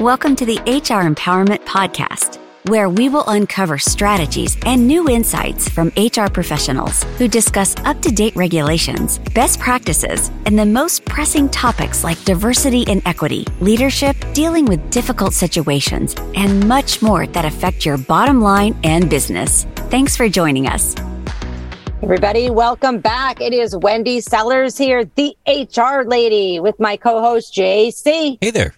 Welcome to the HR Empowerment Podcast, where we will uncover strategies and new insights from HR professionals who discuss up to date regulations, best practices, and the most pressing topics like diversity and equity, leadership, dealing with difficult situations, and much more that affect your bottom line and business. Thanks for joining us. Everybody, welcome back. It is Wendy Sellers here, the HR lady, with my co host, JC. Hey there.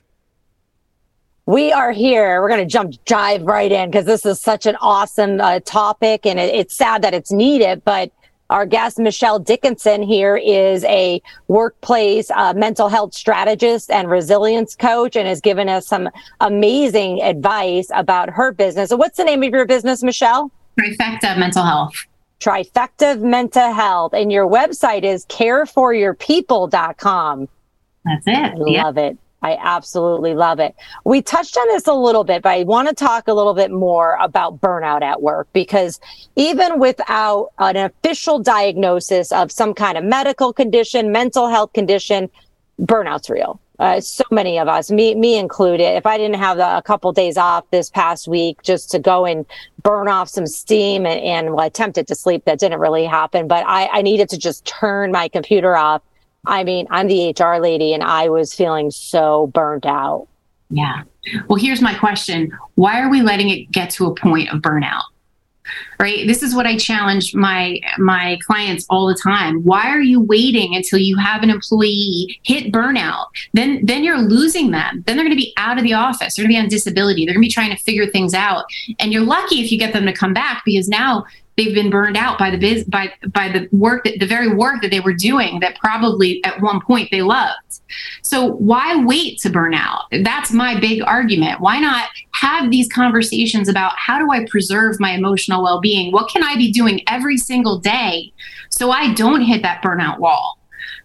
We are here. We're going to jump dive right in because this is such an awesome uh, topic and it, it's sad that it's needed, but our guest, Michelle Dickinson, here is a workplace uh, mental health strategist and resilience coach and has given us some amazing advice about her business. So, what's the name of your business, Michelle? Trifecta Mental Health. Trifecta Mental Health. And your website is careforyourpeople.com. That's it. I love it. I absolutely love it. We touched on this a little bit, but I want to talk a little bit more about burnout at work because even without an official diagnosis of some kind of medical condition, mental health condition, burnout's real. Uh, so many of us, me me included. If I didn't have the, a couple days off this past week just to go and burn off some steam and, and well, attempted to sleep, that didn't really happen. But I, I needed to just turn my computer off I mean, I'm the HR lady and I was feeling so burnt out. Yeah. Well, here's my question Why are we letting it get to a point of burnout? Right? This is what I challenge my my clients all the time. Why are you waiting until you have an employee hit burnout? Then then you're losing them. Then they're going to be out of the office. They're going to be on disability. They're going to be trying to figure things out. And you're lucky if you get them to come back because now they've been burned out by the biz by by the work that the very work that they were doing that probably at one point they loved. So why wait to burn out? That's my big argument. Why not have these conversations about how do i preserve my emotional well-being? What can i be doing every single day so i don't hit that burnout wall?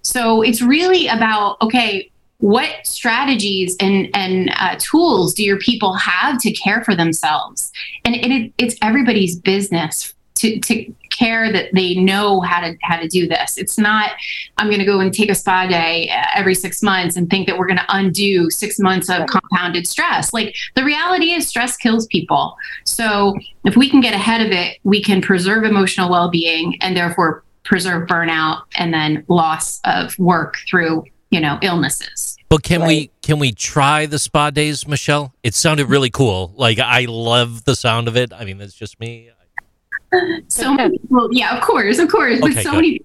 So it's really about okay what strategies and and uh, tools do your people have to care for themselves? And, it, it's everybody's business to, to care that they know how to how to do this. It's not I'm going to go and take a spa day uh, every 6 months and think that we're going to undo 6 months of compounded stress. Like the reality is stress kills people. So if we can get ahead of it, we can preserve emotional well-being and therefore preserve burnout and then loss of work through, you know, illnesses. But can right. we can we try the spa days, Michelle? It sounded really cool. Like I love the sound of it. I mean, that's just me so many people, yeah, of course, of course, but so good. many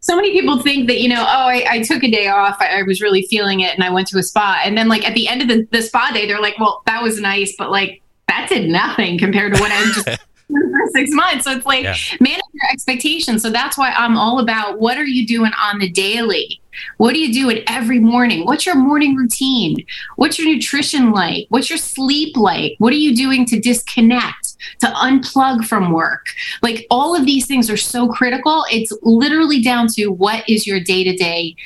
so many people think that you know oh I, I took a day off I, I, was really feeling it and i went to a spa and then like at the end of the, the spa day they're like well that was nice but like that did nothing compared to what i just done for six months so it's like yeah. manage your expectations so that's why i'm all about what are you doing on the daily what do you do it every morning? What's your morning routine? What's your nutrition like? What's your sleep like? What are you doing to disconnect, to unplug from work? Like all of these things are so critical. It's literally down to what is your day to day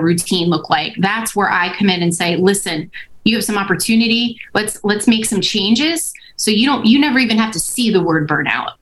routine look like? That's where I come in and say, listen, you have some opportunity. Let's let's make some changes. So you don't you never even have to see the word burnout.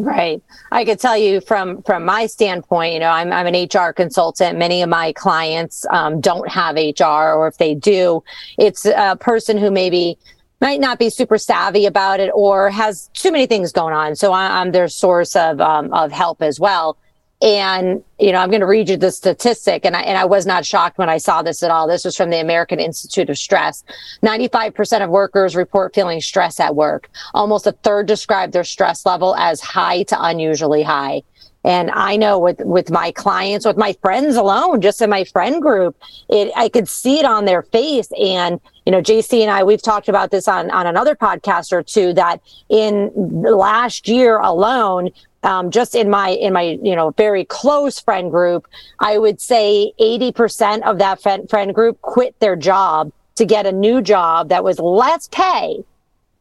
Right. I could tell you from from my standpoint, you know, I'm I'm an HR consultant. Many of my clients um, don't have HR, or if they do, it's a person who maybe might not be super savvy about it or has too many things going on. So I, am their source of um, of help as well. And, you know, I'm going to read you the statistic. And I, and I was not shocked when I saw this at all. This was from the American Institute of Stress. 95% of workers report feeling stress at work. Almost a third describe their stress level as high to unusually high. And I know with, with my clients, with my friends alone, just in my friend group, it, I could see it on their face. And, you know, JC and I, we've talked about this on, on another podcast or two that in last year alone, um, just in my in my you know very close friend group, I would say eighty percent of that friend, friend group quit their job to get a new job that was less pay,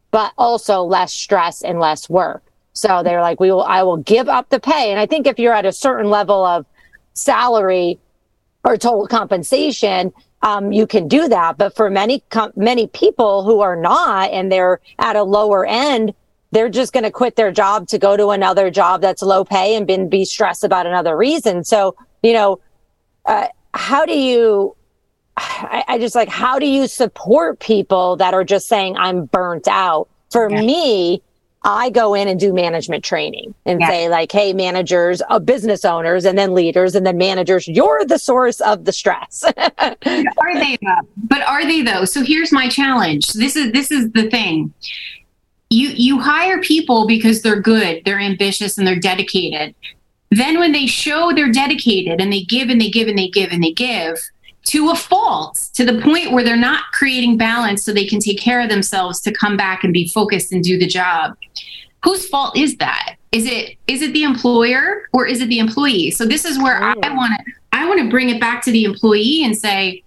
but also less stress and less work. So they're like, we will, I will give up the pay. And I think if you're at a certain level of salary or total compensation, um, you can do that. But for many, com- many people who are not and they're at a lower end, they're just going to quit their job to go to another job that's low pay and been, be stressed about another reason. So, you know, uh, how do you, I, I, just like, how do you support people that are just saying, I'm burnt out? For yeah. me, I go in and do management training and say, like, hey, managers, uh, business owners, and then leaders, and then managers, you're the source of the stress. are they though? But are they though? So here's my challenge. This is this is the thing. You you hire people because they're good, they're ambitious, and they're dedicated. Then when they show they're dedicated and they give and they give and they give and they give, to a fault to the point where they're not creating balance so they can take care of themselves to come back and be focused and do the job. Whose fault is that? Is it is it the employer or is it the employee? So this is where oh. i want to i want to bring it back to the employee and say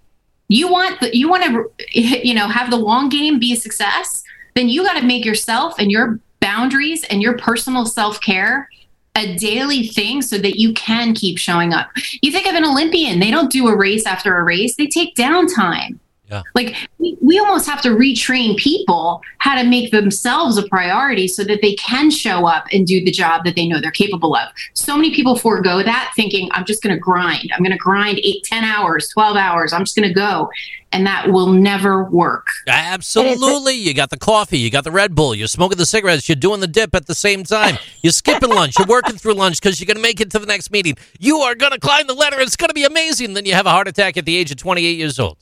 you want the, you want to you know have the long game be a success then you got to make yourself and your boundaries and your personal self-care a daily thing so that you can keep showing up. You think of an Olympian, they don't do a race after a race, they take downtime. Yeah. Like we, we almost have to retrain people how to make themselves a priority so that they can show up and do the job that they know they're capable of. So many people forego that thinking, I'm just going to grind. I'm going to grind eight, 10 hours, 12 hours. I'm just going to go and that will never work. Absolutely. You got the coffee, you got the Red Bull, you're smoking the cigarettes, you're doing the dip at the same time. You're skipping lunch, you're working through lunch because you're going to make it to the next meeting. You are going to climb the ladder. It's going to be amazing. Then you have a heart attack at the age of 28 years old.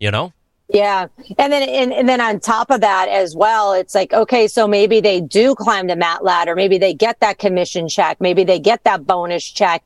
You know? Yeah. And then and, and then on top of that as well, it's like, okay, so maybe they do climb the mat ladder, maybe they get that commission check, maybe they get that bonus check.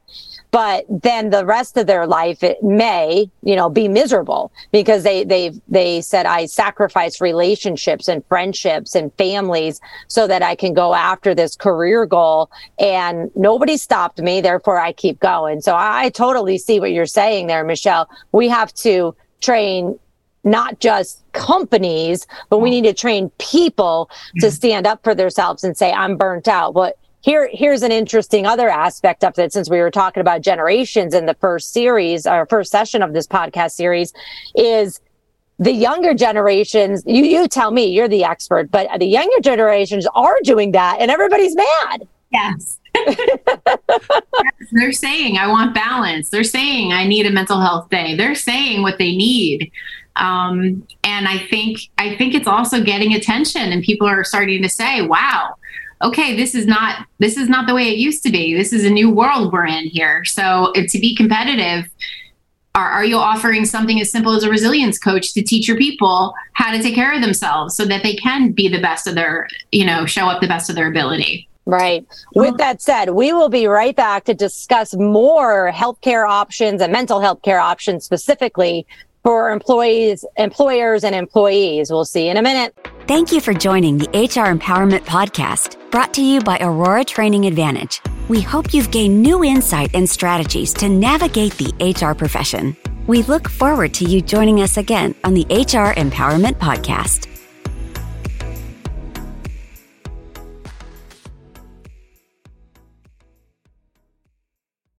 But then the rest of their life it may you know be miserable because they they they said i sacrifice relationships and friendships and families so that i can go after this career goal. And nobody stopped me therefore i keep going. So i, I totally see what you're saying there michelle. We have to train not just companies, but we need to train people to mm-hmm. stand up for themselves and say, I'm burnt out. But here here's an interesting other aspect of it. Since we were talking about generations in the first series or first session of this podcast series is the younger generations you you tell me you're the expert but the younger generations are doing that and everybody's mad. Yes they're saying i want balance. They're saying i need a mental health day. They're saying what they need um, and i think i think it's also getting attention and people are starting to say wow okay this is not this is not the way it used to be. This is a new world we're in here. So to be competitive are, are you offering something as simple as a resilience coach to teach your people how to take care of themselves so that they can be the best of their you know show up the best of their ability? Right. With that said, we will be right back to discuss more healthcare options and mental health care options specifically for employees, employers, and employees. We'll see in a minute. Thank you for joining the HR Empowerment Podcast, brought to you by Aurora Training Advantage. We hope you've gained new insight and strategies to navigate the HR profession. We look forward to you joining us again on the HR Empowerment Podcast.